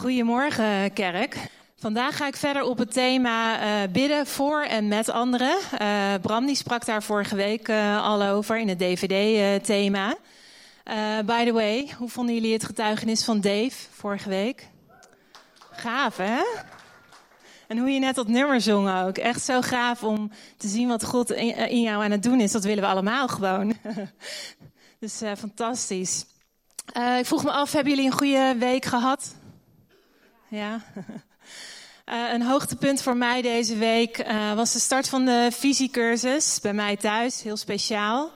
Goedemorgen, kerk. Vandaag ga ik verder op het thema uh, bidden voor en met anderen. Uh, Bram die sprak daar vorige week uh, al over in het DVD-thema. by the way, hoe vonden jullie het getuigenis van Dave vorige week? Gaaf, hè? En hoe je net dat nummer zong ook. Echt zo gaaf om te zien wat God in, in jou aan het doen is. Dat willen we allemaal gewoon. dus fantastisch. ik vroeg me af, hebben jullie een goede week gehad? Ja. Uh, een hoogtepunt voor mij deze week uh, was de start van de visiecursus bij mij thuis, heel speciaal.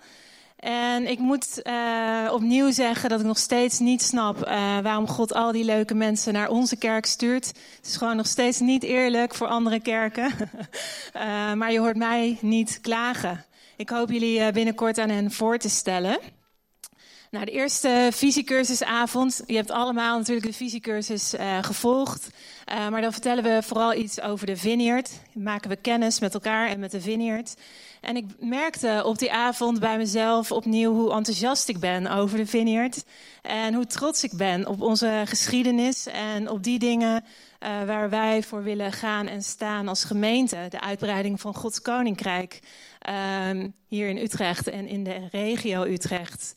En ik moet uh, opnieuw zeggen dat ik nog steeds niet snap waarom God al die leuke mensen naar onze kerk stuurt. Het is gewoon nog steeds niet eerlijk voor andere kerken. maar je hoort mij niet klagen. Ik hoop jullie binnenkort aan hen voor te stellen. Nou, de eerste visiecursusavond. Je hebt allemaal natuurlijk de visiecursus uh, gevolgd. Uh, maar dan vertellen we vooral iets over de vineyard. Maken we kennis met elkaar en met de vineyard. En ik merkte op die avond bij mezelf opnieuw hoe enthousiast ik ben over de vineyard. En hoe trots ik ben op onze geschiedenis en op die dingen uh, waar wij voor willen gaan en staan als gemeente. De uitbreiding van Gods koninkrijk hier in Utrecht en in de regio Utrecht.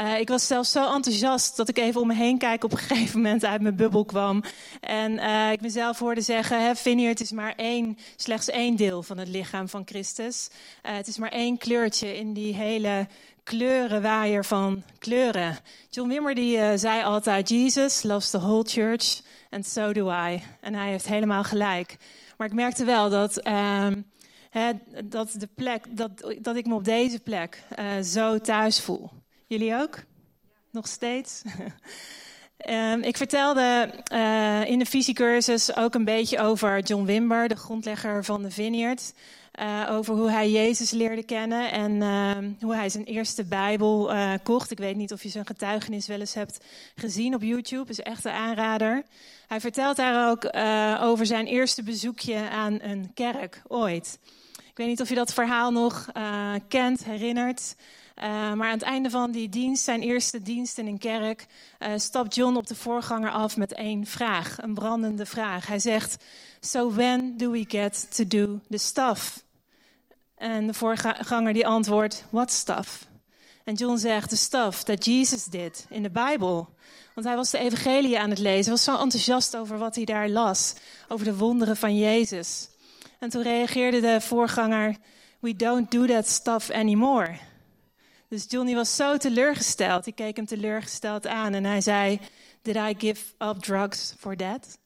Uh, ik was zelfs zo enthousiast dat ik even om me heen kijk op een gegeven moment uit mijn bubbel kwam. En uh, ik mezelf hoorde zeggen, hè, Vineyard is maar één, slechts één deel van het lichaam van Christus. Uh, het is maar één kleurtje in die hele kleurenwaaier van kleuren. John Wimmer die zei altijd, Jesus loves the whole church and so do I. En hij heeft helemaal gelijk. Maar ik merkte wel dat... ehm dat, de plek, dat, dat ik me op deze plek uh, zo thuis voel. Jullie ook? Nog steeds? um, ik vertelde uh, in de visiecursus ook een beetje over John Wimber, de grondlegger van de Vineyard. Uh, over hoe hij Jezus leerde kennen en uh, hoe hij zijn eerste Bijbel kocht. Ik weet niet of je zijn getuigenis wel eens hebt gezien op YouTube. is echt een aanrader. Hij vertelt daar ook over zijn eerste bezoekje aan een kerk ooit. Ik weet niet of je dat verhaal nog kent, herinnert. Uh, maar aan het einde van die dienst, zijn eerste dienst in een kerk, uh, stapt John op de voorganger af met één vraag, een brandende vraag. Hij zegt: So when do we get to do the stuff? En de voorganger die antwoordt: What stuff? En John zegt: The stuff that Jesus did in de Bijbel. Want hij was de evangelie aan het lezen, hij was zo enthousiast over wat hij daar las, over de wonderen van Jezus. En toen reageerde de voorganger: We don't do that stuff anymore. Dus Johnny was zo teleurgesteld. Ik keek hem teleurgesteld aan en hij zei: Did I give up drugs for that?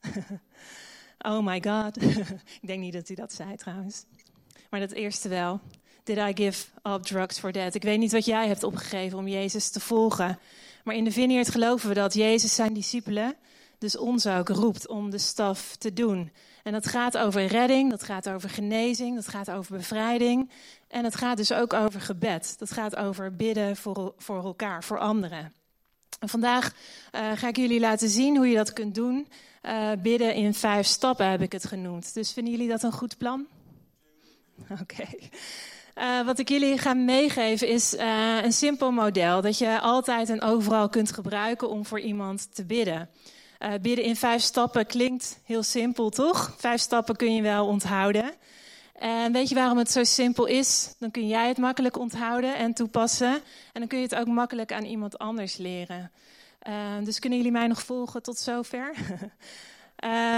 oh my God. ik denk niet dat hij dat zei trouwens. Maar dat eerste wel. Did I give up drugs for that? Ik weet niet wat jij hebt opgegeven om Jezus te volgen. Maar in de Vineyard geloven we dat Jezus zijn discipelen, dus ons ook, roept om de staf te doen. En dat gaat over redding, dat gaat over genezing, dat gaat over bevrijding. En het gaat dus ook over gebed. Dat gaat over bidden voor, voor elkaar, voor anderen. En vandaag uh, ga ik jullie laten zien hoe je dat kunt doen. Uh, bidden in vijf stappen heb ik het genoemd. Dus vinden jullie dat een goed plan? Oké. Uh, wat ik jullie ga meegeven is een simpel model dat je altijd en overal kunt gebruiken om voor iemand te bidden. Uh, bidden in vijf stappen klinkt heel simpel, toch? Vijf stappen kun je wel onthouden. En weet je waarom het zo simpel is? Dan kun jij het makkelijk onthouden en toepassen. En dan kun je het ook makkelijk aan iemand anders leren. Uh, dus kunnen jullie mij nog volgen tot zover?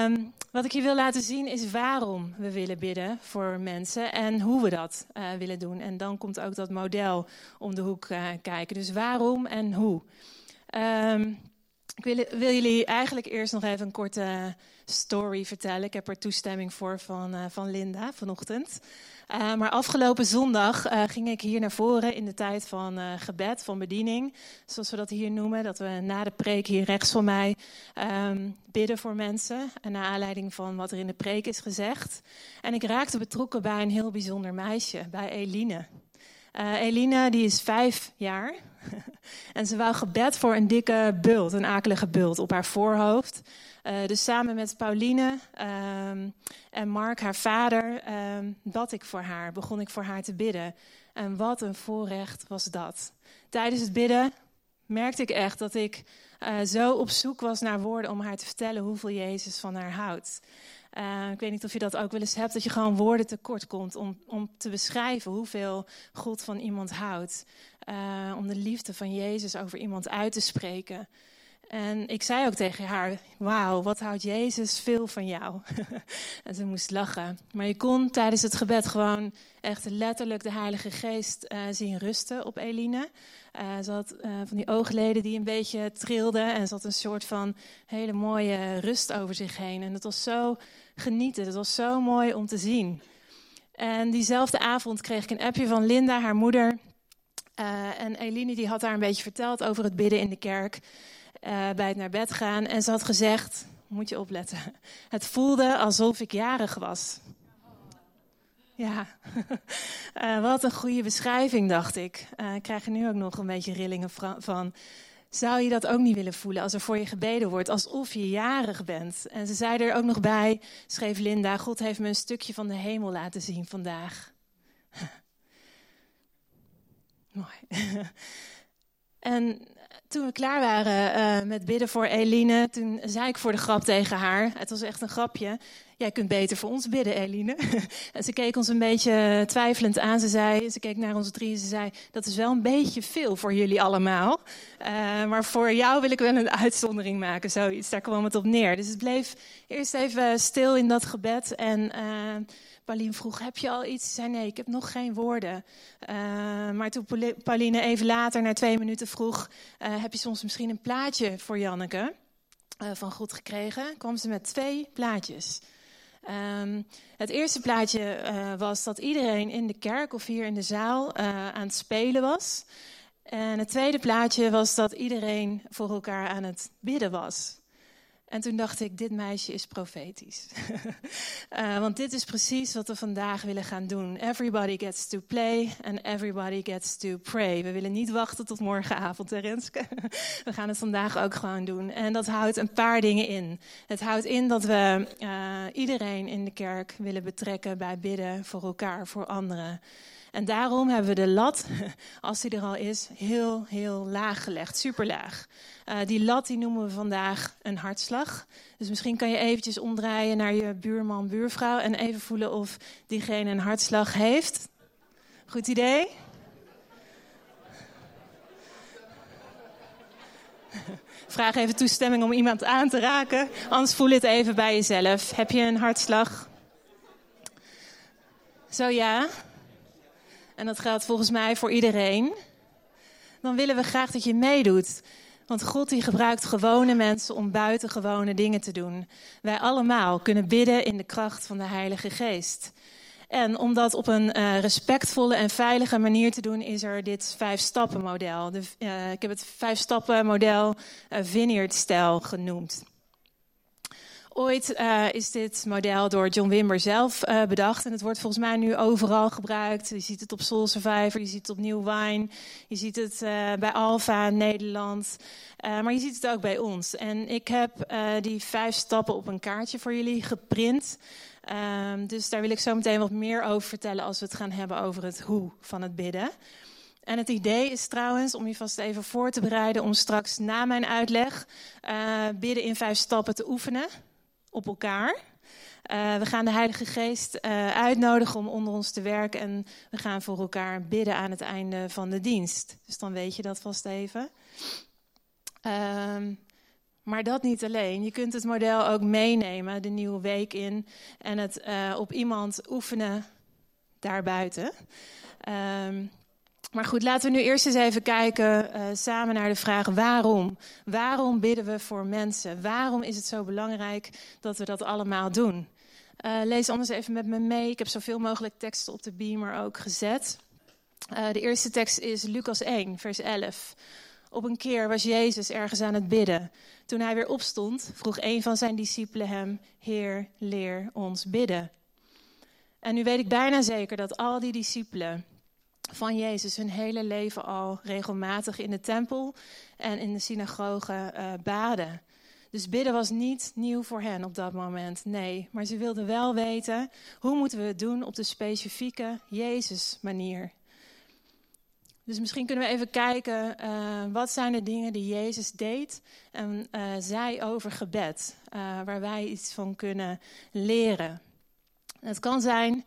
um, wat ik je wil laten zien is waarom we willen bidden voor mensen en hoe we dat uh, willen doen. En dan komt ook dat model om de hoek uh, kijken. Dus waarom en hoe. Um, ik wil, jullie eigenlijk eerst nog even een korte story vertellen. Ik heb er toestemming voor van, uh, van Linda vanochtend. Uh, maar afgelopen zondag uh, ging ik hier naar voren in de tijd van gebed, van bediening. Zoals we dat hier noemen. Dat we na de preek hier rechts van mij um, bidden voor mensen. En naar aanleiding van wat er in de preek is gezegd. En ik raakte betrokken bij een heel bijzonder meisje, bij Eline. Elina die is vijf jaar en ze wou gebed voor een dikke bult, een akelige bult op haar voorhoofd. Uh, dus samen met Pauline um, en Mark, haar vader, um, bad ik voor haar, begon ik voor haar te bidden. En wat een voorrecht was dat. Tijdens het bidden merkte ik echt dat ik uh, zo op zoek was naar woorden om haar te vertellen hoeveel Jezus van haar houdt. Uh, ik weet niet of je dat ook wel eens hebt, dat je gewoon woorden tekort komt om, om te beschrijven hoeveel God van iemand houdt. Uh, om de liefde van Jezus over iemand uit te spreken. En ik zei ook tegen haar: Wauw, wat houdt Jezus veel van jou? en ze moest lachen. Maar je kon tijdens het gebed gewoon echt letterlijk de Heilige Geest uh, zien rusten op Eline. Uh, ze had van die oogleden die een beetje trilden. En ze had een soort van hele mooie rust over zich heen. En het was zo genieten. Het was zo mooi om te zien. En diezelfde avond kreeg ik een appje van Linda, haar moeder. en Eline die had haar een beetje verteld over het bidden in de kerk uh, bij het naar bed gaan. En ze had gezegd, moet je opletten, het voelde alsof ik jarig was. Ja, uh, wat een goede beschrijving, dacht ik. Ik krijg er nu ook nog een beetje rillingen van. Zou je dat ook niet willen voelen als er voor je gebeden wordt, alsof je jarig bent? En ze zei er ook nog bij, schreef Linda, God heeft me een stukje van de hemel laten zien vandaag. Mooi. en toen we klaar waren uh, met bidden voor Eline, toen zei ik voor de grap tegen haar, het was echt een grapje, jij kunt beter voor ons bidden, Eline. en ze keek ons een beetje twijfelend aan. Ze zei, ze keek naar ons drie en ze zei, dat is wel een beetje veel voor jullie allemaal. Uh, maar voor jou wil ik wel een uitzondering maken, zoiets. Daar kwam het op neer. Dus het bleef eerst even stil in dat gebed en... Pauline vroeg, heb je al iets? Ze zei, nee, ik heb nog geen woorden. Uh, maar toen Pauline even later, na twee minuten, vroeg... Uh, heb je soms misschien een plaatje voor Janneke uh, van God gekregen? kwam ze met twee plaatjes. Um, het eerste plaatje was dat iedereen in de kerk of hier in de zaal aan het spelen was. En het tweede plaatje was dat iedereen voor elkaar aan het bidden was. En toen dacht ik, dit meisje is profetisch. uh, want dit is precies wat we vandaag willen gaan doen. Everybody gets to play and everybody gets to pray. We willen niet wachten tot morgenavond, hè Renske? we gaan het vandaag ook gewoon doen. En dat houdt een paar dingen in. Het houdt in dat we uh, iedereen in de kerk willen betrekken bij bidden voor elkaar, voor anderen. En daarom hebben we de lat, als die er al is, heel, heel laag gelegd, super laag. Uh, die lat die noemen we vandaag een hartslag. Dus misschien kan je eventjes omdraaien naar je buurman, buurvrouw en even voelen of diegene een hartslag heeft. Goed idee? Vraag even toestemming om iemand aan te raken, anders voel het even bij jezelf. Heb je een hartslag? Zo ja en dat geldt volgens mij voor iedereen, dan willen we graag dat je meedoet. Want God die gebruikt gewone mensen om buitengewone dingen te doen. Wij allemaal kunnen bidden in de kracht van de Heilige Geest. En om dat op een uh, respectvolle en veilige manier te doen, is er dit vijf-stappen model. De, uh, ik heb het vijf-stappen model uh, Vineyard-stijl genoemd. Ooit uh, is dit model door John Wimber zelf uh, bedacht. En het wordt volgens mij nu overal gebruikt. Je ziet het op Soul Survivor, je ziet het op New Wine. Je ziet het uh, bij Alfa Nederland. maar je ziet het ook bij ons. En ik heb die vijf stappen op een kaartje voor jullie geprint. Ehm, dus daar wil ik zo meteen wat meer over vertellen als we het gaan hebben over het hoe van het bidden. En het idee is trouwens, om je vast even voor te bereiden, om straks na mijn uitleg bidden in vijf stappen te oefenen op elkaar. Uh, we gaan de Heilige Geest uh, uitnodigen om onder ons te werken. En we gaan voor elkaar bidden aan het einde van de dienst. Dus dan weet je dat vast even. Uh, maar dat niet alleen. Je kunt het model ook meenemen de nieuwe week in. En het uh, op iemand oefenen daarbuiten. Ehm, maar goed, laten we nu eerst eens even kijken uh, samen naar de vraag waarom. Waarom bidden we voor mensen? Waarom is het zo belangrijk dat we dat allemaal doen? Uh, lees anders even met me mee. Ik heb zoveel mogelijk teksten op de beamer ook gezet. Uh, de eerste tekst is Lucas 1, vers 11. Op een keer was Jezus ergens aan het bidden. Toen hij weer opstond, vroeg een van zijn discipelen hem: Heer, leer ons bidden. En nu weet ik bijna zeker dat al die discipelen van Jezus hun hele leven al regelmatig in de tempel en in de synagoge uh, baden. Dus bidden was niet nieuw voor hen op dat moment, nee. Maar ze wilden wel weten, hoe moeten we het doen op de specifieke Jezus-manier? Dus misschien kunnen we even kijken, uh, wat zijn de dingen die Jezus deed en uh, zei over gebed, waar wij iets van kunnen leren. Het kan zijn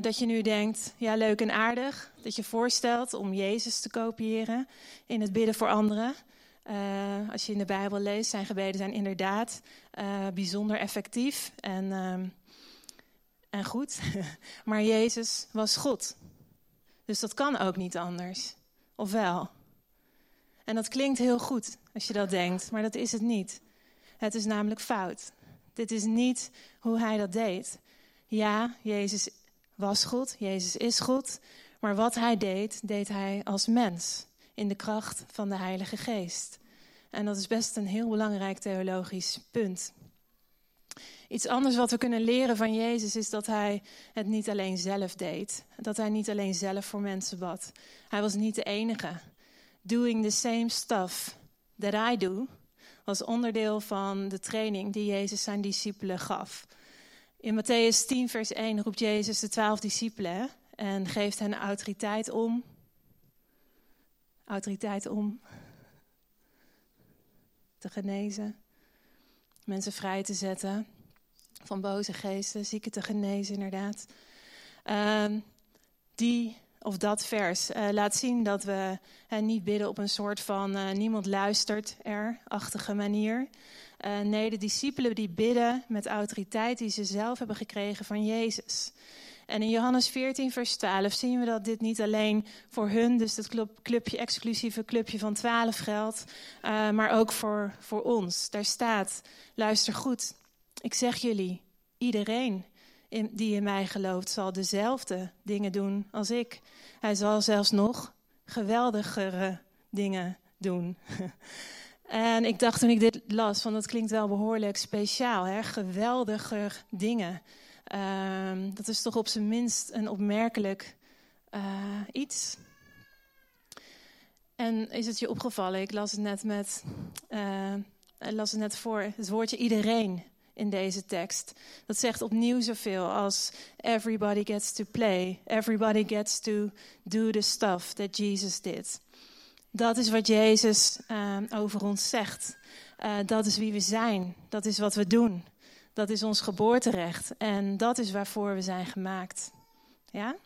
dat je nu denkt, ja leuk en aardig, dat je voorstelt om Jezus te kopiëren in het bidden voor anderen. als je in de Bijbel leest, zijn gebeden zijn inderdaad bijzonder effectief en, en goed. maar Jezus was God. Dus dat kan ook niet anders. Of wel? En dat klinkt heel goed als je dat denkt, maar dat is het niet. Het is namelijk fout. Dit is niet hoe hij dat deed. Ja, Jezus was goed, Jezus is goed, maar wat hij deed, deed hij als mens, in de kracht van de Heilige Geest. En dat is best een heel belangrijk theologisch punt. Iets anders wat we kunnen leren van Jezus is dat hij het niet alleen zelf deed. Dat hij niet alleen zelf voor mensen bad. Hij was niet de enige. Doing the same stuff that I do was onderdeel van de training die Jezus zijn discipelen gaf. In Matthäus 10, vers 1 roept Jezus de twaalf discipelen en geeft hen autoriteit om. Autoriteit om te genezen, mensen vrij te zetten van boze geesten, zieken te genezen, inderdaad. Uh, die of dat vers uh, laat zien dat we uh, niet bidden op een soort van uh, niemand luistert er-achtige manier. Nee, de discipelen die bidden met autoriteit die ze zelf hebben gekregen van Jezus. En in Johannes 14, vers 12 zien we dat dit niet alleen voor hun, dus het clubje, exclusieve clubje van 12 geldt, maar ook voor, voor ons. Daar staat, luister goed, ik zeg jullie, iedereen die in mij gelooft zal dezelfde dingen doen als ik. Hij zal zelfs nog geweldigere dingen doen. En ik dacht toen ik dit las, van dat klinkt wel behoorlijk speciaal, hè? geweldiger dingen. Um, dat is toch op zijn minst een opmerkelijk uh, iets. En is het je opgevallen? Ik las het net met, uh, las het net voor het woordje iedereen in deze tekst. Dat zegt opnieuw zoveel als everybody gets to play, everybody gets to do the stuff that Jesus did. Dat is wat Jezus uh, over ons zegt. Uh, dat is wie we zijn, dat is wat we doen. Dat is ons geboorterecht en dat is waarvoor we zijn gemaakt. Ja?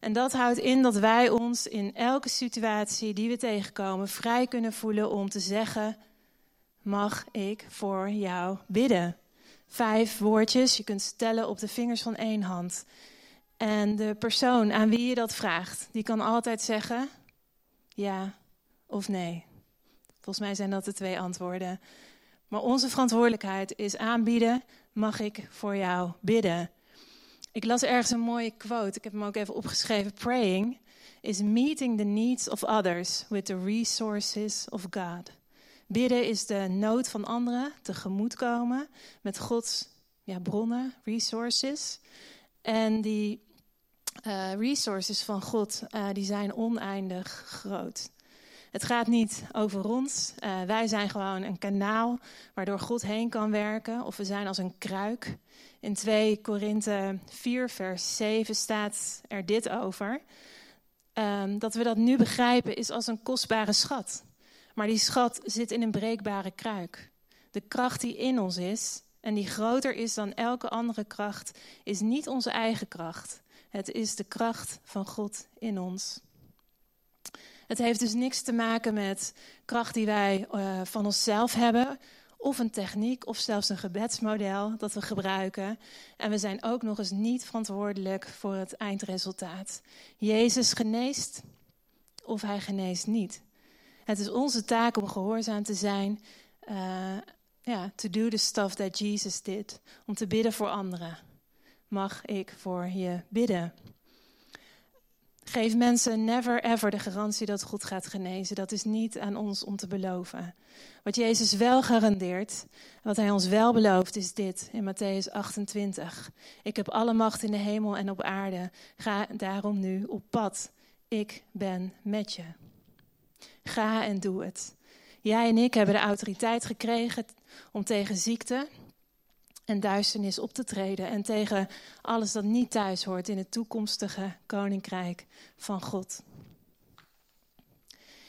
En dat houdt in dat wij ons in elke situatie die we tegenkomen vrij kunnen voelen om te zeggen: mag ik voor jou bidden? Vijf woordjes, je kunt stellen op de vingers van één hand. En de persoon aan wie je dat vraagt, die kan altijd zeggen ja of nee. Volgens mij zijn dat de twee antwoorden. Maar onze verantwoordelijkheid is aanbieden, mag ik voor jou bidden? Ik las ergens een mooie quote, ik heb hem ook even opgeschreven. Praying is meeting the needs of others with the resources of God. Bidden is de nood van anderen tegemoetkomen met Gods ja, bronnen, resources. En die uh, resources van God, uh, die zijn oneindig groot. Het gaat niet over ons. Uh, wij zijn gewoon een kanaal waardoor God heen kan werken. Of we zijn als een kruik. In 2 Korinthe 4, vers 7 staat er dit over. Um, dat we dat nu begrijpen is als een kostbare schat. Maar die schat zit in een breekbare kruik. De kracht die in ons is en die groter is dan elke andere kracht, is niet onze eigen kracht. Het is de kracht van God in ons. Het heeft dus niks te maken met kracht die wij uh, van onszelf hebben, of een techniek, of zelfs een gebedsmodel dat we gebruiken. En we zijn ook nog eens niet verantwoordelijk voor het eindresultaat. Jezus geneest of hij geneest niet. Het is onze taak om gehoorzaam te zijn. Uh, ja, to do the stuff that Jesus did. Om te bidden voor anderen. Mag ik voor je bidden? Geef mensen never ever de garantie dat God gaat genezen. Dat is niet aan ons om te beloven. Wat Jezus wel garandeert, wat hij ons wel belooft, is dit in Matthäus 28. Ik heb alle macht in de hemel en op aarde. Ga daarom nu op pad. Ik ben met je. Ga en doe het. Jij en ik hebben de autoriteit gekregen om tegen ziekte en duisternis op te treden en tegen alles dat niet thuis hoort in het toekomstige koninkrijk van God.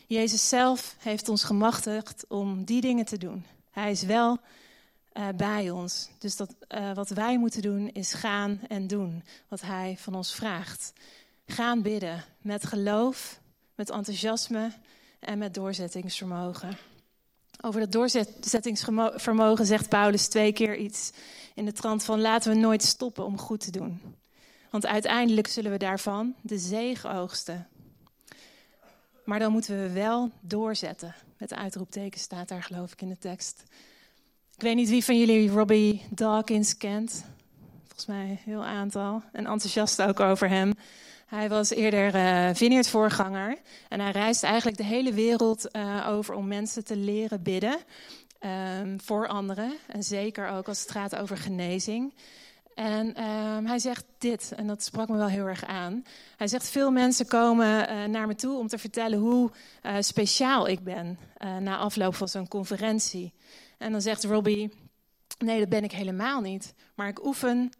Jezus zelf heeft ons gemachtigd om die dingen te doen. Hij is wel uh, bij ons. Dus dat, uh, wat wij moeten doen is gaan en doen wat Hij van ons vraagt. Gaan bidden met geloof, met enthousiasme en met doorzettingsvermogen. Over dat doorzettingsvermogen zegt Paulus twee keer iets in de trant van laten we nooit stoppen om goed te doen. Want uiteindelijk zullen we daarvan de zegen oogsten. Maar dan moeten we wel doorzetten. Met uitroepteken staat daar geloof ik in de tekst. Ik weet niet wie van jullie Robbie Dawkins kent. Volgens mij een heel aantal. En enthousiast ook over hem. Hij was eerder uh, Vineyard-voorganger. En hij reist eigenlijk de hele wereld uh, over om mensen te leren bidden. Um, voor anderen. En zeker ook als het gaat over genezing. En um, hij zegt dit, en dat sprak me wel heel erg aan. Hij zegt: Veel mensen komen uh, naar me toe om te vertellen hoe speciaal ik ben. Na afloop van zo'n conferentie. En dan zegt Robbie: Nee, dat ben ik helemaal niet. Maar ik oefen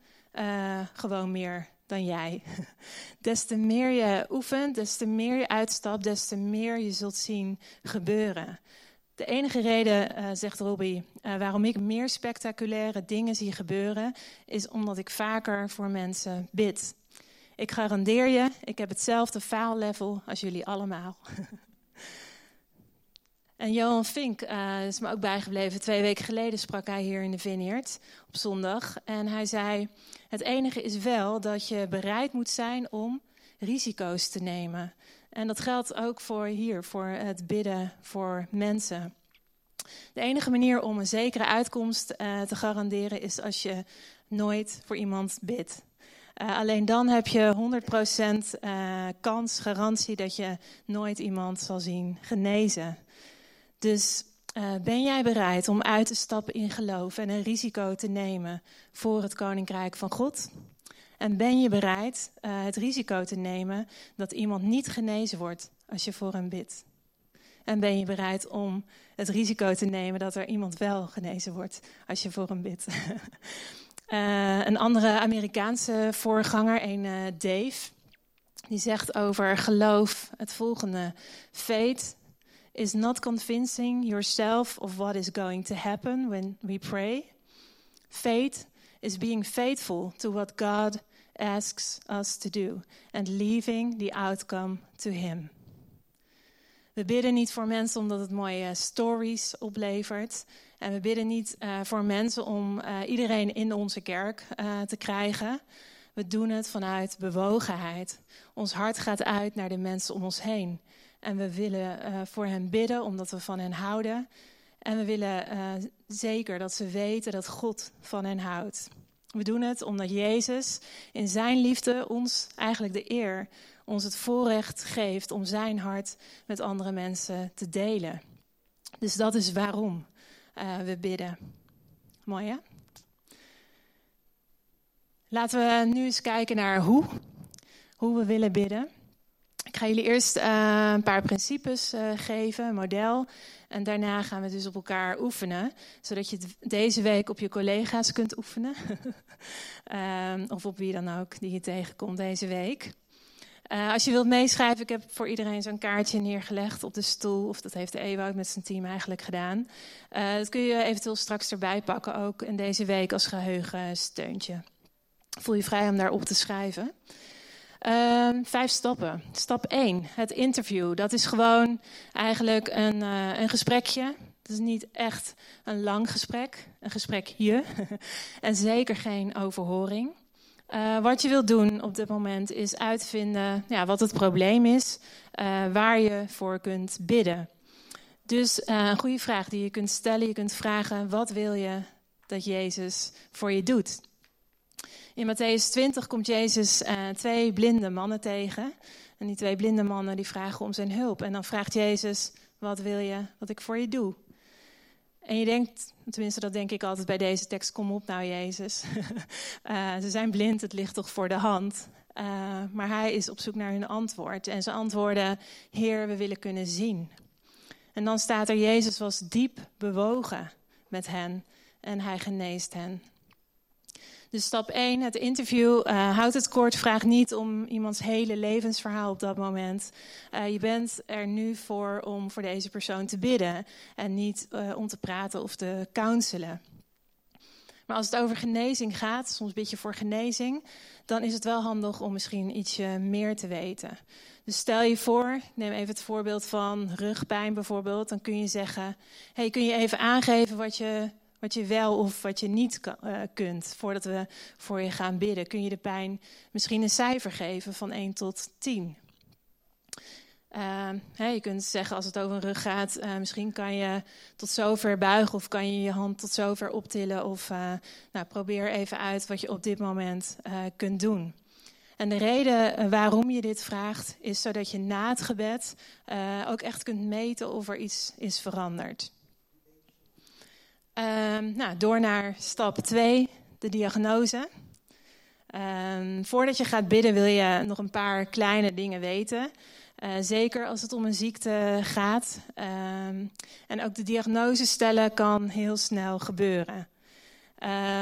gewoon meer dan jij. Des te meer je oefent, des te meer je uitstapt, des te meer je zult zien gebeuren. De enige reden, uh, zegt Robbie, uh, waarom ik meer spectaculaire dingen zie gebeuren, is omdat ik vaker voor mensen bid. Ik garandeer je, ik heb hetzelfde faallevel als jullie allemaal. en Johan Fink uh, is me ook bijgebleven. Twee weken geleden sprak hij hier in de Vineyard op zondag. En hij zei: Het enige is wel dat je bereid moet zijn om risico's te nemen. En dat geldt ook voor hier, voor het bidden voor mensen. De enige manier om een zekere uitkomst uh, te garanderen is als je nooit voor iemand bidt. Uh, alleen dan heb je 100% uh, kans, garantie dat je nooit iemand zal zien genezen. Dus uh, ben jij bereid om uit te stappen in geloof en een risico te nemen voor het koninkrijk van God? En ben je bereid uh, het risico te nemen dat iemand niet genezen wordt als je voor hem bidt? En ben je bereid om het risico te nemen dat er iemand wel genezen wordt als je voor hem bidt? uh, een andere Amerikaanse voorganger, een Dave, die zegt over geloof het volgende: Faith is not convincing yourself of what is going to happen when we pray. Faith is being faithful to what God asks us to do and leaving the outcome to Him. We bidden niet voor mensen omdat het mooie stories oplevert. En we bidden niet uh, voor mensen om uh, iedereen in onze kerk uh, te krijgen. We doen het vanuit bewogenheid. Ons hart gaat uit naar de mensen om ons heen. En we willen voor hen bidden omdat we van hen houden. En we willen zeker dat ze weten dat God van hen houdt. We doen het omdat Jezus in zijn liefde ons eigenlijk de eer, ons het voorrecht geeft om zijn hart met andere mensen te delen. Dus dat is waarom uh, we bidden. Mooi hè? Laten we nu eens kijken naar hoe. Hoe we willen bidden. Ik ga jullie eerst uh, een paar principes uh, geven, een model. En daarna gaan we dus op elkaar oefenen. Zodat je het deze week op je collega's kunt oefenen. um, of op wie dan ook die je tegenkomt deze week. Uh, als je wilt meeschrijven, ik heb voor iedereen zo'n kaartje neergelegd op de stoel. Of dat heeft de Ewout met zijn team eigenlijk gedaan. Dat kun je eventueel straks erbij pakken, ook in deze week als geheugensteuntje. Voel je vrij om daarop te schrijven. Uh, vijf stappen. Stap 1, het interview. Dat is gewoon eigenlijk een, uh, een gesprekje. Het is niet echt een lang gesprek, een gesprekje. en zeker geen overhoring. Uh, wat je wilt doen op dit moment is uitvinden ja, wat het probleem is, uh, waar je voor kunt bidden. Dus een goede vraag die je kunt stellen. Je kunt vragen: wat wil je dat Jezus voor je doet? In Matthäus 20 komt Jezus uh, twee blinde mannen tegen. En die twee blinde mannen die vragen om zijn hulp. En dan vraagt Jezus, wat wil je dat ik voor je doe? En je denkt, tenminste dat denk ik altijd bij deze tekst, kom op nou Jezus. uh, ze zijn blind, het ligt toch voor de hand. Uh, maar hij is op zoek naar hun antwoord. En ze antwoorden, Heer, we willen kunnen zien. En dan staat er, Jezus was diep bewogen met hen en hij geneest hen. Dus stap 1, het interview. Uh, houd het kort. Vraag niet om iemands hele levensverhaal op dat moment. Uh, je bent er nu voor om voor deze persoon te bidden. En niet uh, om te praten of te counselen. Maar als het over genezing gaat, soms bid je voor genezing, dan is het wel handig om misschien ietsje meer te weten. Dus stel je voor, neem even het voorbeeld van rugpijn bijvoorbeeld, dan kun je zeggen: hey, kun je even aangeven wat je, wat je wel of wat je niet uh, kunt voordat we voor je gaan bidden? Kun je de pijn misschien een cijfer geven van 1 tot 10? Uh, hè, je kunt zeggen als het over een rug gaat, uh, misschien kan je tot zover buigen of kan je je hand tot zover optillen. Of uh, nou, probeer even uit wat je op dit moment kunt doen. En de reden waarom je dit vraagt, is zodat je na het gebed ook echt kunt meten of er iets is veranderd. Ehm, nou, door naar stap 2, de diagnose. Um, voordat je gaat bidden wil je nog een paar kleine dingen weten. Uh, zeker als het om een ziekte gaat. Um, en ook de diagnose stellen kan heel snel gebeuren.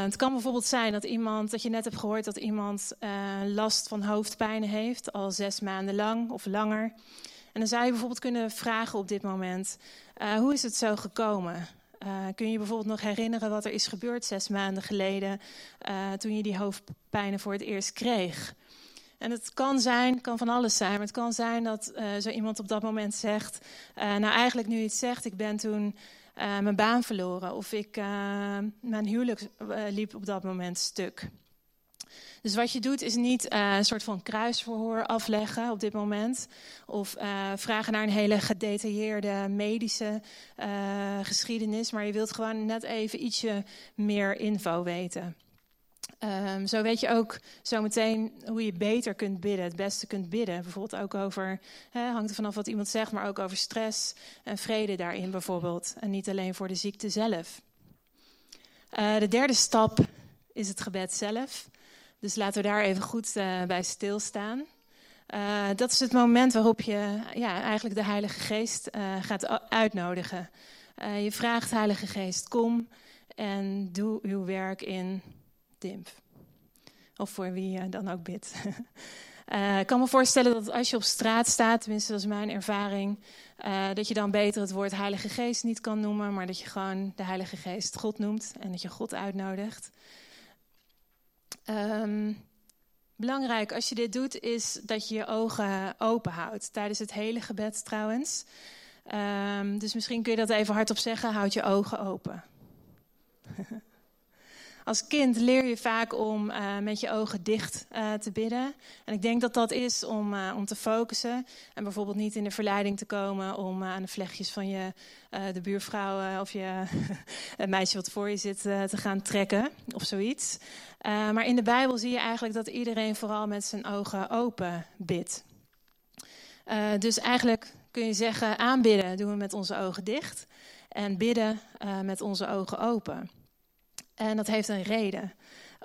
Het kan bijvoorbeeld zijn dat iemand, dat je net hebt gehoord dat iemand uh, last van hoofdpijn heeft, al zes maanden lang of langer. En dan zou je bijvoorbeeld kunnen vragen op dit moment: hoe is het zo gekomen? Kun je je bijvoorbeeld nog herinneren wat er is gebeurd zes maanden geleden, toen je die hoofdpijnen voor het eerst kreeg? En het kan zijn, kan van alles zijn, maar het kan zijn dat uh, zo iemand op dat moment zegt: Nou, eigenlijk nu iets zegt, ik ben toen mijn baan verloren. Of ik, mijn huwelijk liep op dat moment stuk. Dus wat je doet is niet een soort van kruisverhoor afleggen op dit moment. Of vragen naar een hele gedetailleerde medische geschiedenis. Maar je wilt gewoon net even ietsje meer info weten. Um, zo weet je ook zometeen hoe je beter kunt bidden, het beste kunt bidden. Bijvoorbeeld ook over, hangt er vanaf wat iemand zegt, maar ook over stress en vrede daarin bijvoorbeeld. En niet alleen voor de ziekte zelf. De derde stap is het gebed zelf. Dus laten we daar even goed uh, bij stilstaan. Uh, dat is het moment waarop je ja, eigenlijk de Heilige Geest gaat uitnodigen. je vraagt Heilige Geest, kom en doe uw werk in of voor wie je dan ook bidt. Ik kan me voorstellen dat als je op straat staat, tenminste dat is mijn ervaring, dat je dan beter het woord Heilige Geest niet kan noemen, maar dat je gewoon de Heilige Geest God noemt en dat je God uitnodigt. Um, belangrijk als je dit doet, is dat je je ogen open houdt. Tijdens het hele gebed trouwens. Um, dus misschien kun je dat even hardop zeggen: houd je ogen open. Als kind leer je vaak om uh, met je ogen dicht uh, te bidden. En ik denk dat dat is om, uh, om te focussen. En bijvoorbeeld niet in de verleiding te komen om aan de vlechtjes van je, de buurvrouw of je het meisje wat voor je zit te gaan trekken of zoiets. maar in de Bijbel zie je eigenlijk dat iedereen vooral met zijn ogen open bidt. dus eigenlijk kun je zeggen, aanbidden doen we met onze ogen dicht. En bidden met onze ogen open. En dat heeft een reden.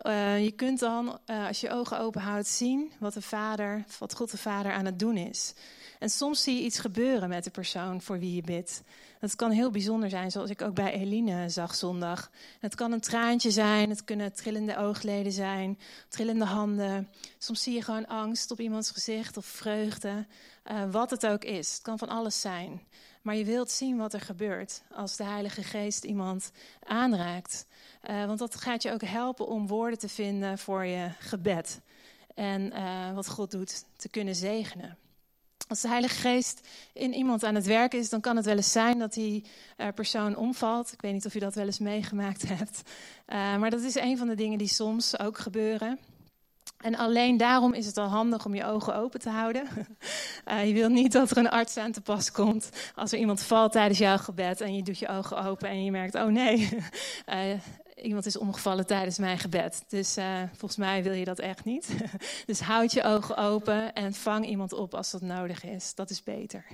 Uh, je kunt dan, uh, als je je ogen open houdt, zien wat de Vader, wat God de Vader aan het doen is. En soms zie je iets gebeuren met de persoon voor wie je bidt. Dat kan heel bijzonder zijn, zoals ik ook bij Eline zag zondag. Het kan een traantje zijn, het kunnen trillende oogleden zijn, trillende handen. Soms zie je gewoon angst op iemands gezicht of vreugde, uh, wat het ook is. Het kan van alles zijn. Maar je wilt zien wat er gebeurt als de Heilige Geest iemand aanraakt. Uh, want dat gaat je ook helpen om woorden te vinden voor je gebed. En uh, wat God doet, te kunnen zegenen. Als de Heilige Geest in iemand aan het werk is, dan kan het wel eens zijn dat die uh, persoon omvalt. Ik weet niet of je dat wel eens meegemaakt hebt. maar dat is een van de dingen die soms ook gebeuren. En alleen daarom is het al handig om je ogen open te houden. Uh, je wil niet dat er een arts aan te pas komt als er iemand valt tijdens jouw gebed en je doet je ogen open en je merkt, oh nee, uh, iemand is omgevallen tijdens mijn gebed. Dus uh, volgens mij wil je dat echt niet. dus houd je ogen open en vang iemand op als dat nodig is. Dat is beter.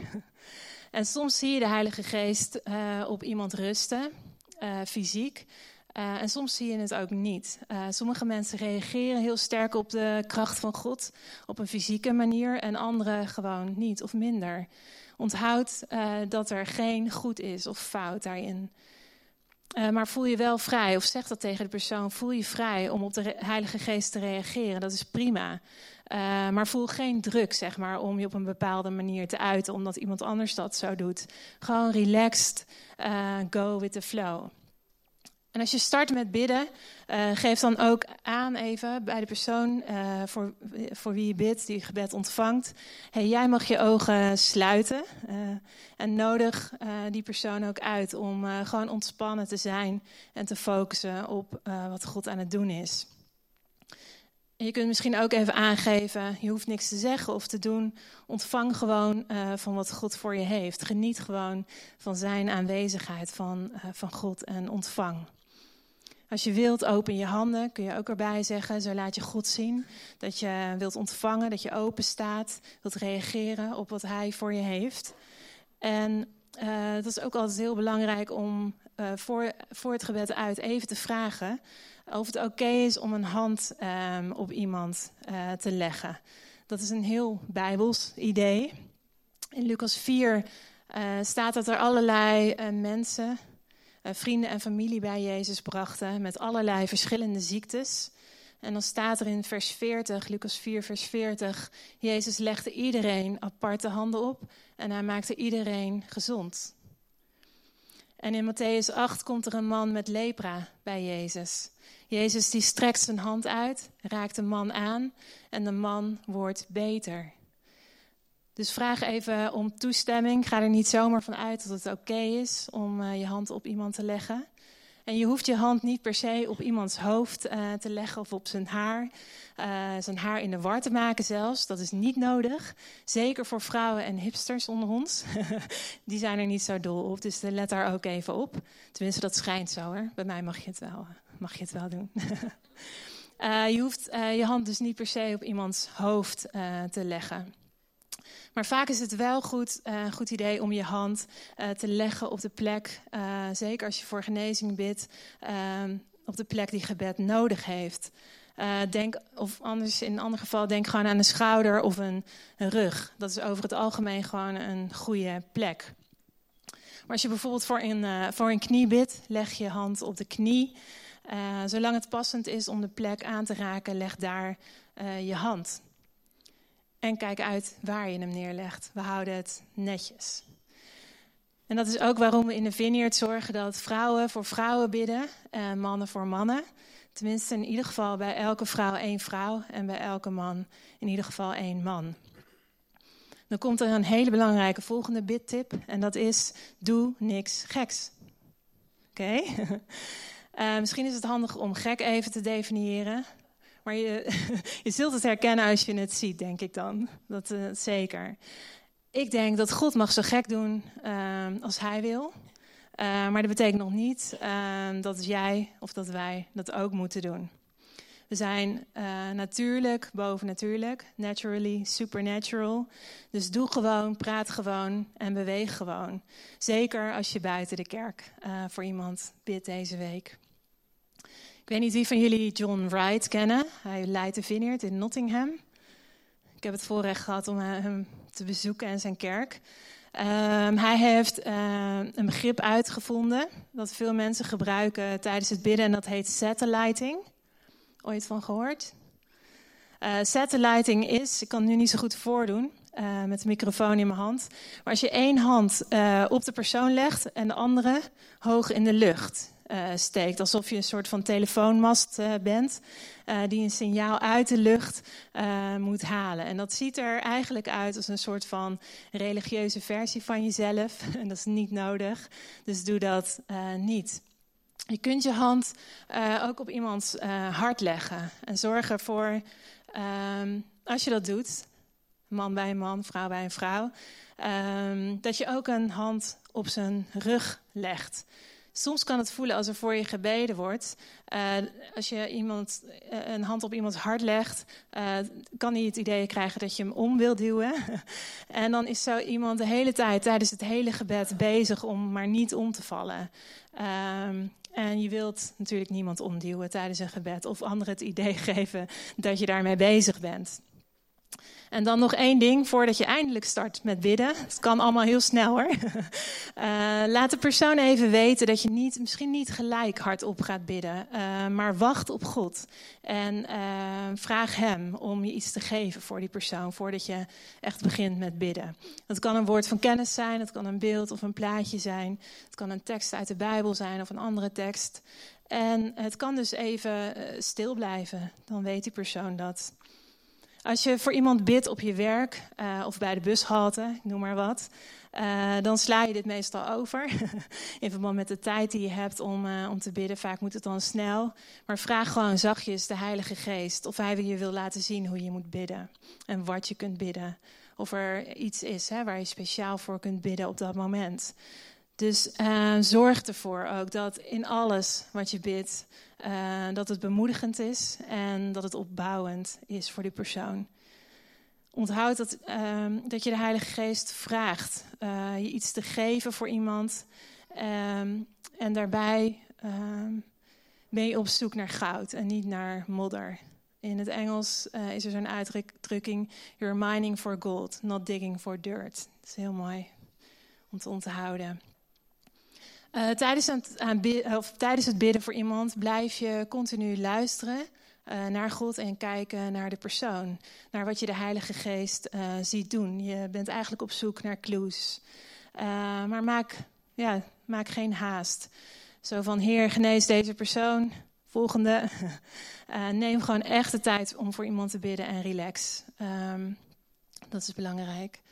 en soms zie je de Heilige Geest op iemand rusten, fysiek. Uh, en soms zie je het ook niet. Uh, sommige mensen reageren heel sterk op de kracht van God op een fysieke manier en anderen gewoon niet of minder. Onthoud uh, dat er geen goed is of fout daarin. Maar voel je wel vrij, of zeg dat tegen de persoon, voel je vrij om op de Heilige Geest te reageren. Dat is prima. Maar voel geen druk, zeg maar, om je op een bepaalde manier te uiten, omdat iemand anders dat zo doet. Gewoon relaxed, go with the flow. En als je start met bidden, uh, geef dan ook aan even bij de persoon uh, voor, voor wie je bidt, die gebed ontvangt. Hey, jij mag je ogen sluiten uh, en nodig die persoon ook uit om gewoon ontspannen te zijn en te focussen op wat God aan het doen is. En je kunt misschien ook even aangeven, je hoeft niks te zeggen of te doen. Ontvang gewoon van wat God voor je heeft. Geniet gewoon van zijn aanwezigheid van, van God en ontvang. Als je wilt, open je handen, kun je ook erbij zeggen. Zo laat je God zien dat je wilt ontvangen, dat je open staat, wilt reageren op wat Hij voor je heeft. En uh, dat is ook altijd heel belangrijk om uh, voor, voor het gebed uit even te vragen of het oké is om een hand um, op iemand uh, te leggen. Dat is een heel bijbels idee. In Lucas 4 staat dat er allerlei mensen vrienden en familie bij Jezus brachten met allerlei verschillende ziektes. En dan staat er in vers 40, Lucas 4, vers 40, Jezus legde iedereen aparte handen op en hij maakte iedereen gezond. En in Matthäus 8 komt er een man met lepra bij Jezus. Jezus die strekt zijn hand uit, raakt de man aan en de man wordt beter. Dus vraag even om toestemming. Ga er niet zomaar van uit dat het oké is om uh, je hand op iemand te leggen. En je hoeft je hand niet per se op iemands hoofd uh, te leggen of op zijn haar. Uh, zijn haar in de war te maken zelfs. Dat is niet nodig. Zeker voor vrouwen en hipsters onder ons. Die zijn er niet zo dol op. Dus let daar ook even op. Tenminste, dat schijnt zo hoor. Bij mij mag je het wel, mag je het wel doen. je hoeft je hand dus niet per se op iemands hoofd te leggen. Maar vaak is het wel goed, een goed idee om je hand uh, te leggen op de plek, uh, zeker als je voor genezing bidt, ehm, op de plek die gebed nodig heeft. denk, of anders in een ander geval, denk gewoon aan een schouder of een, een rug. Dat is over het algemeen gewoon een goede plek. Maar als je bijvoorbeeld voor een, voor een knie bidt, leg je hand op de knie. zolang het passend is om de plek aan te raken, leg daar je hand. En kijk uit waar je hem neerlegt. We houden het netjes. En dat is ook waarom we in de Vineyard zorgen dat vrouwen voor vrouwen bidden en mannen voor mannen. Tenminste, in ieder geval bij elke vrouw één vrouw en bij elke man in ieder geval één man. Dan komt er een hele belangrijke volgende bidtip en dat is: doe niks geks. Oké? Uh, misschien is het handig om gek even te definiëren. Maar je, zult het herkennen als je het ziet, denk ik dan. Dat uh, zeker. Ik denk dat God mag zo gek doen uh, als hij wil. Uh, maar dat betekent nog niet ehm, dat jij of dat wij dat ook moeten doen. We zijn uh, natuurlijk boven natuurlijk, naturally, supernatural. Dus doe gewoon, praat gewoon en beweeg gewoon. Zeker als je buiten de kerk voor iemand bidt deze week. Ik weet niet wie van jullie John Wright kennen. Hij leidt de Vineyard in Nottingham. Ik heb het voorrecht gehad om hem te bezoeken en zijn kerk. Um, hij heeft uh, een begrip uitgevonden dat veel mensen gebruiken tijdens het bidden en dat heet satelliting. Ooit van gehoord? Uh, satelliting is, ik kan nu niet zo goed voordoen met de microfoon in mijn hand, maar als je één hand op de persoon legt en de andere hoog in de lucht uh, steekt. Alsof je een soort van telefoonmast uh, bent, uh, die een signaal uit de lucht moet halen. En dat ziet er eigenlijk uit als een soort van religieuze versie van jezelf. En dat is niet nodig, dus doe dat niet. Je kunt je hand ook op iemands hart leggen en zorg ervoor, um, als je dat doet, man bij een man, vrouw bij een vrouw, um, dat je ook een hand op zijn rug legt. Soms kan het voelen als er voor je gebeden wordt. Uh, als je iemand, uh, een hand op iemands hart legt, uh, kan hij het idee krijgen dat je hem om wil duwen. en dan is zo iemand de hele tijd tijdens het hele gebed bezig om maar niet om te vallen. Um, en je wilt natuurlijk niemand omduwen tijdens een gebed of anderen het idee geven dat je daarmee bezig bent. En dan nog één ding voordat je eindelijk start met bidden. Het kan allemaal heel snel hoor. Uh, laat de persoon even weten dat je niet, misschien niet gelijk hardop gaat bidden. Uh, maar wacht op God. En uh, vraag Hem om je iets te geven voor die persoon. Voordat je echt begint met bidden. Dat kan een woord van kennis zijn. Het kan een beeld of een plaatje zijn. Het kan een tekst uit de Bijbel zijn of een andere tekst. En het kan dus even stil blijven. Dan weet die persoon dat. Als je voor iemand bidt op je werk uh, of bij de bushalte, noem maar wat, uh, dan sla je dit meestal over. In verband met de tijd die je hebt om, uh, om te bidden. Vaak moet het dan snel. Maar vraag gewoon zachtjes de Heilige Geest of Hij je wil laten zien hoe je moet bidden en wat je kunt bidden. Of er iets is hè, waar je speciaal voor kunt bidden op dat moment. Dus zorg ervoor ook dat in alles wat je bidt, uh, dat het bemoedigend is en dat het opbouwend is voor die persoon. Onthoud dat, uh, dat je de Heilige Geest vraagt uh, je iets te geven voor iemand. Ehm, en daarbij ehm, ben je op zoek naar goud en niet naar modder. In het Engels is er zo'n uitdrukking: You're mining for gold, not digging for dirt. Dat is heel mooi om te onthouden. Uh, tijdens, het, tijdens het bidden voor iemand blijf je continu luisteren uh, naar God en kijken naar de persoon. Naar wat je de Heilige Geest uh, ziet doen. Je bent eigenlijk op zoek naar clues. maar maak, ja, maak geen haast. Zo van, Heer, genees deze persoon. Volgende. neem gewoon echt de tijd om voor iemand te bidden en relax. Um, dat is belangrijk.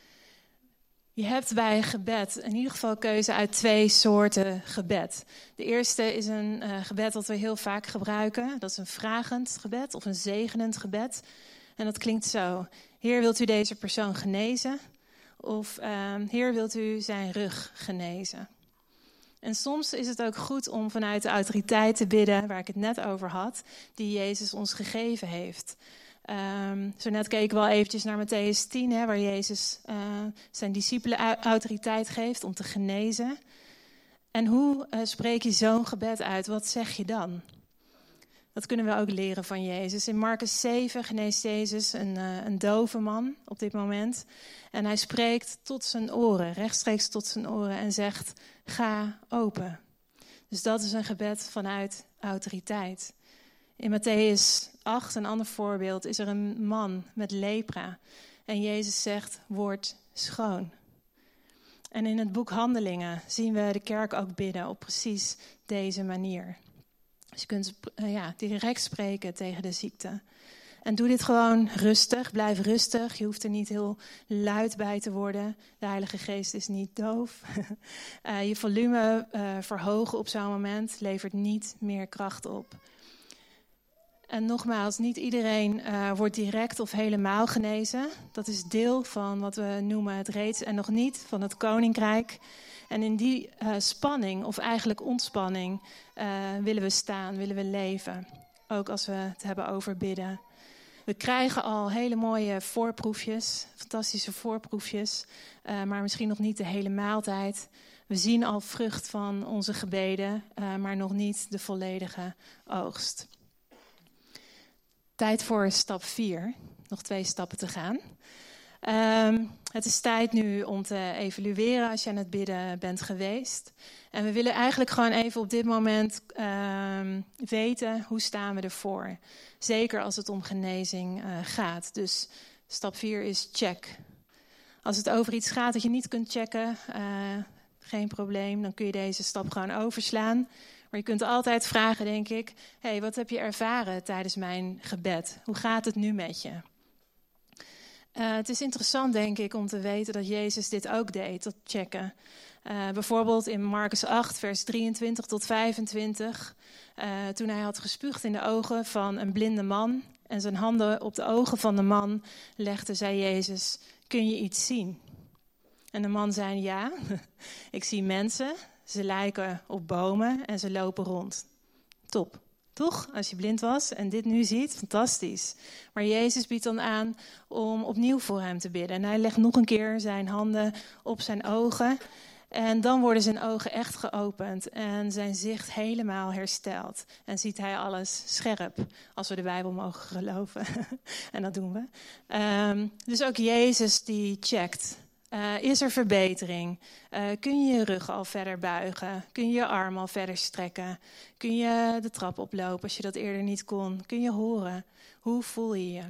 Je hebt bij gebed in ieder geval keuze uit twee soorten gebed. De eerste is een uh, gebed dat we heel vaak gebruiken. Dat is een vragend gebed of een zegenend gebed. En dat klinkt zo: Heer, wilt u deze persoon genezen? Of uh, Heer, wilt u zijn rug genezen? En soms is het ook goed om vanuit de autoriteit te bidden, waar ik het net over had, die Jezus ons gegeven heeft. Um, zo net keken we al eventjes naar Matthäus 10, hè, waar Jezus uh, zijn discipelen autoriteit geeft om te genezen. En hoe uh, spreek je zo'n gebed uit? Wat zeg je dan? Dat kunnen we ook leren van Jezus. In Marcus 7 geneest Jezus een, uh, een dove man op dit moment. En hij spreekt tot zijn oren, rechtstreeks tot zijn oren en zegt: Ga open. Dus dat is een gebed vanuit autoriteit. In Matthäus 8, een ander voorbeeld, is er een man met lepra. En Jezus zegt, word schoon. En in het boek Handelingen zien we de kerk ook bidden op precies deze manier. Dus je kunt uh, ja, direct spreken tegen de ziekte. En doe dit gewoon rustig, blijf rustig. Je hoeft er niet heel luid bij te worden. De Heilige Geest is niet doof. uh, je volume uh, verhogen op zo'n moment levert niet meer kracht op. En nogmaals, niet iedereen uh, wordt direct of helemaal genezen. Dat is deel van wat we noemen het reeds en nog niet van het koninkrijk. En in die uh, spanning, of eigenlijk ontspanning, uh, willen we staan, willen we leven. Ook als we het hebben over bidden. We krijgen al hele mooie voorproefjes, fantastische voorproefjes, maar misschien nog niet de hele maaltijd. We zien al vrucht van onze gebeden, maar nog niet de volledige oogst. Tijd voor stap 4. Nog twee stappen te gaan. Um, het is tijd nu om te evalueren als je aan het bidden bent geweest. En we willen eigenlijk gewoon even op dit moment um, weten hoe staan we ervoor. Zeker als het om genezing uh, gaat. Dus stap 4 is check. Als het over iets gaat dat je niet kunt checken, uh, geen probleem. Dan kun je deze stap gewoon overslaan. Maar je kunt altijd vragen, denk ik: hey, wat heb je ervaren tijdens mijn gebed? Hoe gaat het nu met je? Uh, het is interessant, denk ik, om te weten dat Jezus dit ook deed, dat checken. Uh, bijvoorbeeld in Marcus 8, vers 23 tot 25. Uh, toen hij had gespuugd in de ogen van een blinde man en zijn handen op de ogen van de man legde, zei Jezus: Kun je iets zien? En de man zei: Ja, ik zie mensen, ze lijken op bomen en ze lopen rond. Top. Toch? Als je blind was en dit nu ziet, fantastisch. Maar Jezus biedt dan aan om opnieuw voor hem te bidden. En hij legt nog een keer zijn handen op zijn ogen. En dan worden zijn ogen echt geopend en zijn zicht helemaal hersteld. En ziet hij alles scherp, als we de Bijbel mogen geloven. en dat doen we. Um, dus ook Jezus die checkt. Uh, is er verbetering? Uh, kun je je rug al verder buigen? Kun je je arm al verder strekken? Kun je de trap oplopen als je dat eerder niet kon? Kun je horen? Hoe voel je je?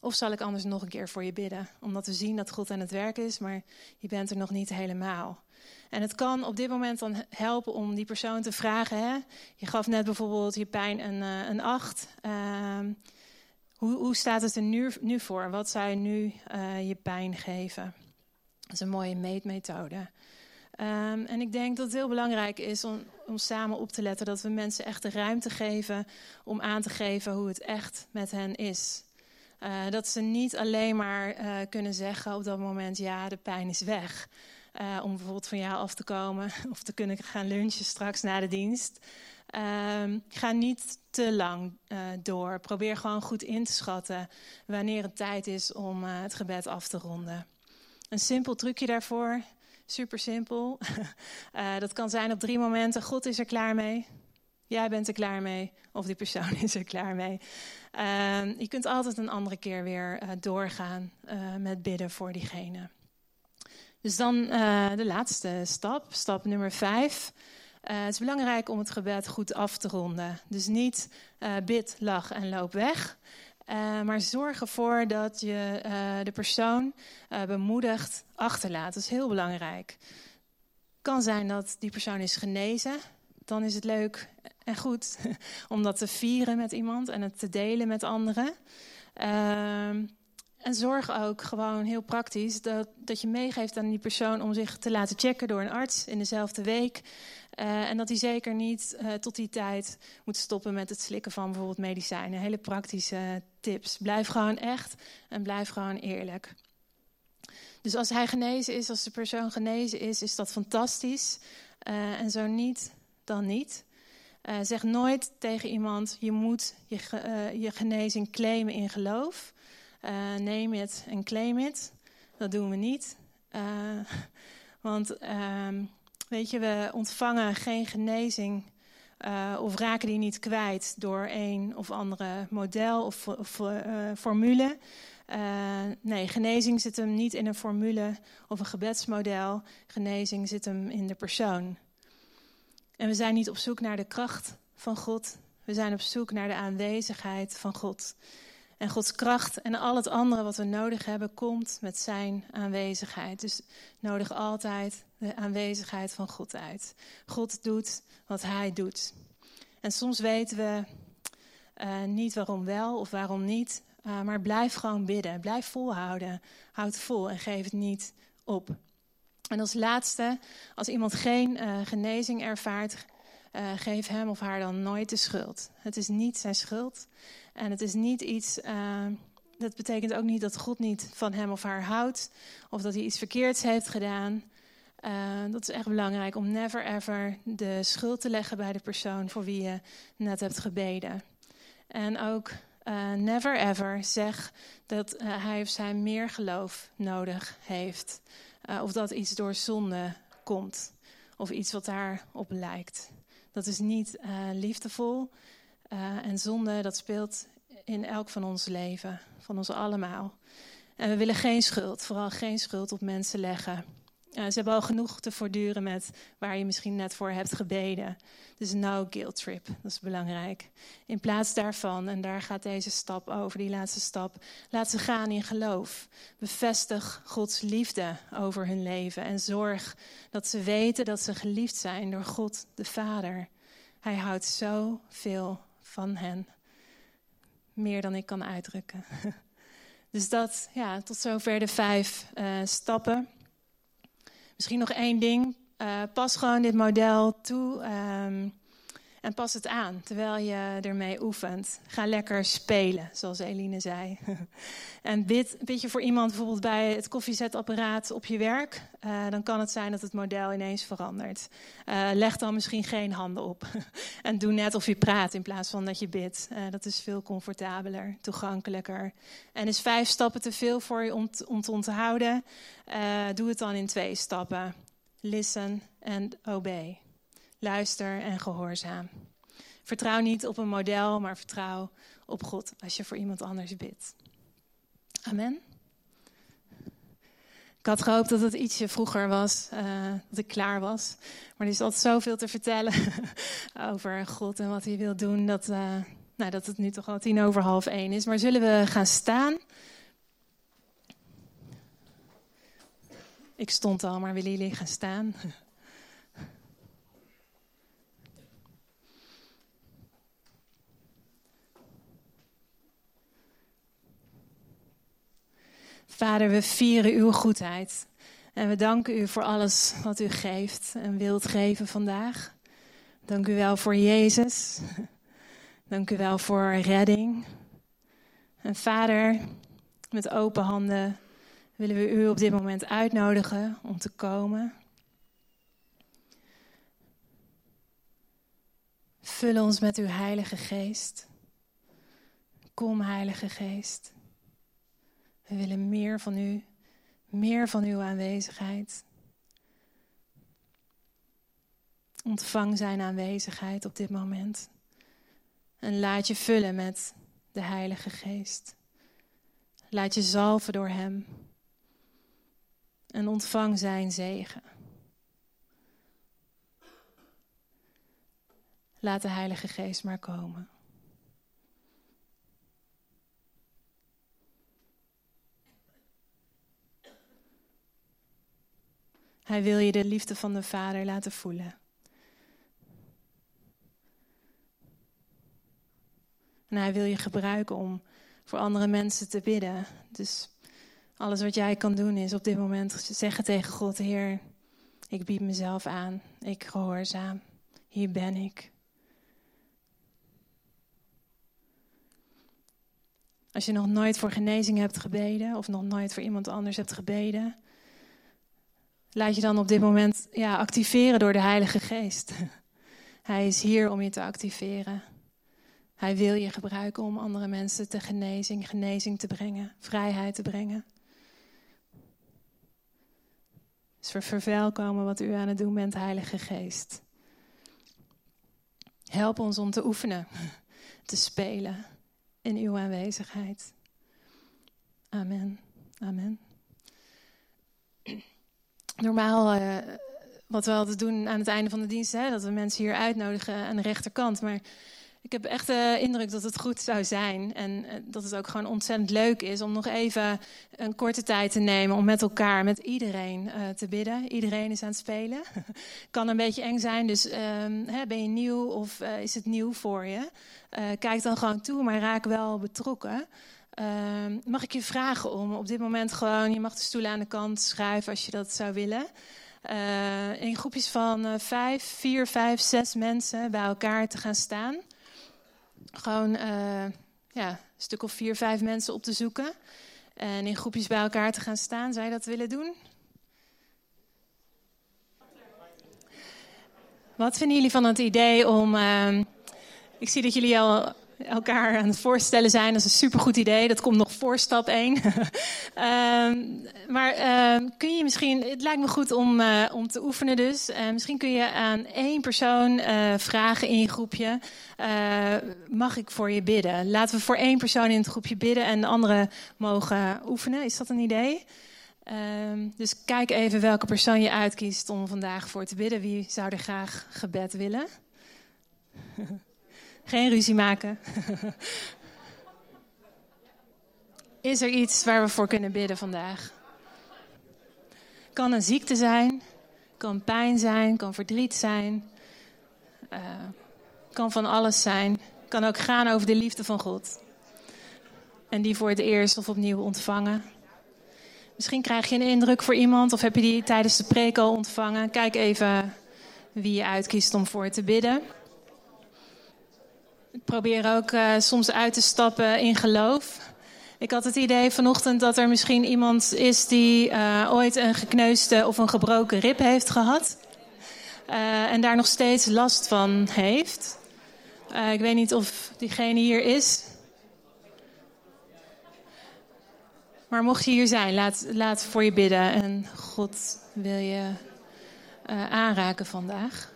Of zal ik anders nog een keer voor je bidden? Omdat we zien dat God aan het werk is, maar je bent er nog niet helemaal. En het kan op dit moment dan helpen om die persoon te vragen. Hè? Je gaf net bijvoorbeeld je pijn een, uh, een acht. Uh, hoe, hoe, staat het er nu, nu, voor? Wat zou nu uh, je pijn geven? Dat is een mooie meetmethode. Um, en ik denk dat het heel belangrijk is om, om, samen op te letten dat we mensen echt de ruimte geven om aan te geven hoe het echt met hen is. Uh, dat ze niet alleen maar uh, kunnen zeggen op dat moment: ja, de pijn is weg. Om bijvoorbeeld van jou af te komen of te kunnen gaan lunchen straks na de dienst. Uh, ga niet te lang door. Probeer gewoon goed in te schatten wanneer het tijd is om het gebed af te ronden. Een simpel trucje daarvoor, super simpel. dat kan zijn op drie momenten: God is er klaar mee. Jij bent er klaar mee, of die persoon is er klaar mee. Uh, je kunt altijd een andere keer weer doorgaan met bidden voor diegene. Dus dan eh, de laatste stap, stap nummer vijf. Het is belangrijk om het gebed goed af te ronden. Dus niet bid, lach en loop weg. maar zorg ervoor dat je de persoon bemoedigd achterlaat. Dat is heel belangrijk. Kan zijn dat die persoon is genezen dan is het leuk en goed om dat te vieren met iemand en het te delen met anderen. Uh, en zorg ook gewoon heel praktisch dat, dat je meegeeft aan die persoon om zich te laten checken door een arts in dezelfde week. Uh, en dat hij zeker niet uh, tot die tijd moet stoppen met het slikken van bijvoorbeeld medicijnen. Hele praktische tips. Blijf gewoon echt en blijf gewoon eerlijk. Dus als hij genezen is, als de persoon genezen is, is dat fantastisch. Uh, en zo niet, dan niet. Zeg nooit tegen iemand: je moet je, je genezing claimen in geloof. Neem het en claim het. Dat doen we niet. want ehm, weet je, we ontvangen geen genezing of raken die niet kwijt door een of andere model of, of formule. nee, genezing zit hem niet in een formule of een gebedsmodel. Genezing zit hem in de persoon. En we zijn niet op zoek naar de kracht van God. We zijn op zoek naar de aanwezigheid van God. En Gods kracht en al het andere wat we nodig hebben, komt met zijn aanwezigheid. Dus nodig altijd de aanwezigheid van God uit. God doet wat hij doet. En soms weten we uh, niet waarom wel of waarom niet. Uh, maar blijf gewoon bidden. Blijf volhouden. Houd vol en geef het niet op. En als laatste, als iemand geen uh, genezing ervaart, uh, geef hem of haar dan nooit de schuld. Het is niet zijn schuld. En het is niet iets. Uh, dat betekent ook niet dat God niet van hem of haar houdt. Of dat hij iets verkeerds heeft gedaan. dat is echt belangrijk om never ever de schuld te leggen bij de persoon voor wie je net hebt gebeden. En ook never ever zeg dat hij of zij meer geloof nodig heeft. Of dat iets door zonde komt. Of iets wat daarop lijkt. Dat is niet uh, liefdevol. Uh, en zonde, dat speelt in elk van ons leven. Van ons allemaal. En we willen geen schuld, vooral geen schuld op mensen leggen. Uh, ze hebben al genoeg te voortduren met waar je misschien net voor hebt gebeden. Dus no guilt trip, dat is belangrijk. In plaats daarvan, en daar gaat deze stap over, die laatste stap, laat ze gaan in geloof. Bevestig Gods liefde over hun leven en zorg dat ze weten dat ze geliefd zijn door God de Vader. Hij houdt zoveel van hen. Meer dan ik kan uitdrukken. Dus dat, ja, tot zover de vijf uh, stappen. Misschien nog één ding. Uh, pas gewoon dit model toe um, en pas het aan terwijl je ermee oefent. Ga lekker spelen, zoals Eline zei. en bid, bid je voor iemand bijvoorbeeld bij het koffiezetapparaat op je werk. Uh, dan kan het zijn dat het model ineens verandert. Uh, leg dan misschien geen handen op. en doe net of je praat in plaats van dat je bidt. dat is veel comfortabeler, toegankelijker. En is vijf stappen te veel voor je om, om te onthouden? doe het dan in twee stappen. listen and obey. Luister en gehoorzaam. Vertrouw niet op een model, maar vertrouw op God als je voor iemand anders bidt. Amen. Ik had gehoopt dat het ietsje vroeger was, uh, dat ik klaar was. Maar er is altijd zoveel te vertellen over God en wat hij wil doen, dat, uh, nou, dat het nu toch al tien over half één is. Maar zullen we gaan staan? Ik stond al, maar willen jullie gaan staan? Vader, we vieren uw goedheid. En we danken u voor alles wat u geeft en wilt geven vandaag. Dank u wel voor Jezus. Dank u wel voor redding. En Vader, met open handen willen we u op dit moment uitnodigen om te komen. Vul ons met uw Heilige Geest. Kom, Heilige Geest. We willen meer van u, meer van uw aanwezigheid. Ontvang zijn aanwezigheid op dit moment. En laat je vullen met de Heilige Geest. Laat je zalven door Hem. En ontvang Zijn zegen. Laat de Heilige Geest maar komen. Hij wil je de liefde van de Vader laten voelen. En hij wil je gebruiken om voor andere mensen te bidden. Dus alles wat jij kan doen is op dit moment zeggen tegen God: Heer, ik bied mezelf aan. Ik gehoorzaam. Hier ben ik. Als je nog nooit voor genezing hebt gebeden of nog nooit voor iemand anders hebt gebeden, laat je dan op dit moment ja, activeren door de Heilige Geest. Hij is hier om je te activeren. Hij wil je gebruiken om andere mensen te genezing, genezing te brengen, vrijheid te brengen. Dus we verwelkomen wat u aan het doen bent, Heilige Geest. Help ons om te oefenen, te spelen in uw aanwezigheid. Amen. Amen normaal, uh, wat we altijd doen aan het einde van de dienst, hè, dat we mensen hier uitnodigen aan de rechterkant. Maar ik heb echt de indruk dat het goed zou zijn. En uh, dat het ook gewoon ontzettend leuk is om nog even een korte tijd te nemen om met elkaar, met iedereen uh, te bidden. Iedereen is aan het spelen. kan een beetje eng zijn, dus ehm, hè, ben je nieuw of is het nieuw voor je? kijk dan gewoon toe, maar raak wel betrokken. Uh, mag ik je vragen om op dit moment gewoon, je mag de stoelen aan de kant schuiven als je dat zou willen. Uh, in groepjes van uh, vijf, vier, vijf, zes mensen bij elkaar te gaan staan. Gewoon uh, ja, een stuk of vier, vijf mensen op te zoeken. En in groepjes bij elkaar te gaan staan. Zou je dat willen doen? Wat vinden jullie van het idee om. Ehm, ik zie dat jullie al elkaar aan het voorstellen zijn. Dat is een supergoed idee. Dat komt nog voor stap 1. um, maar uh, kun je misschien, het lijkt me goed om, uh, om te oefenen dus. Uh, misschien kun je aan één persoon eh, vragen in je groepje. mag ik voor je bidden? Laten we voor één persoon in het groepje bidden en de anderen mogen oefenen. Is dat een idee? Um, dus kijk even welke persoon je uitkiest om vandaag voor te bidden. Wie zou er graag gebed willen? Geen ruzie maken. Is er iets waar we voor kunnen bidden vandaag? Kan een ziekte zijn, kan pijn zijn, kan verdriet zijn, uh, kan van alles zijn. Kan ook gaan over de liefde van God. En die voor het eerst of opnieuw ontvangen. Misschien krijg je een indruk voor iemand of heb je die tijdens de preek al ontvangen. Kijk even wie je uitkiest om voor te bidden. Ik probeer ook uh, soms uit te stappen in geloof. Ik had het idee vanochtend dat er misschien iemand is die uh, ooit een gekneusde of een gebroken rib heeft gehad. Uh, en daar nog steeds last van heeft. ik weet niet of diegene hier is. Maar mocht je hier zijn, laat, laat voor je bidden. En God wil je aanraken vandaag.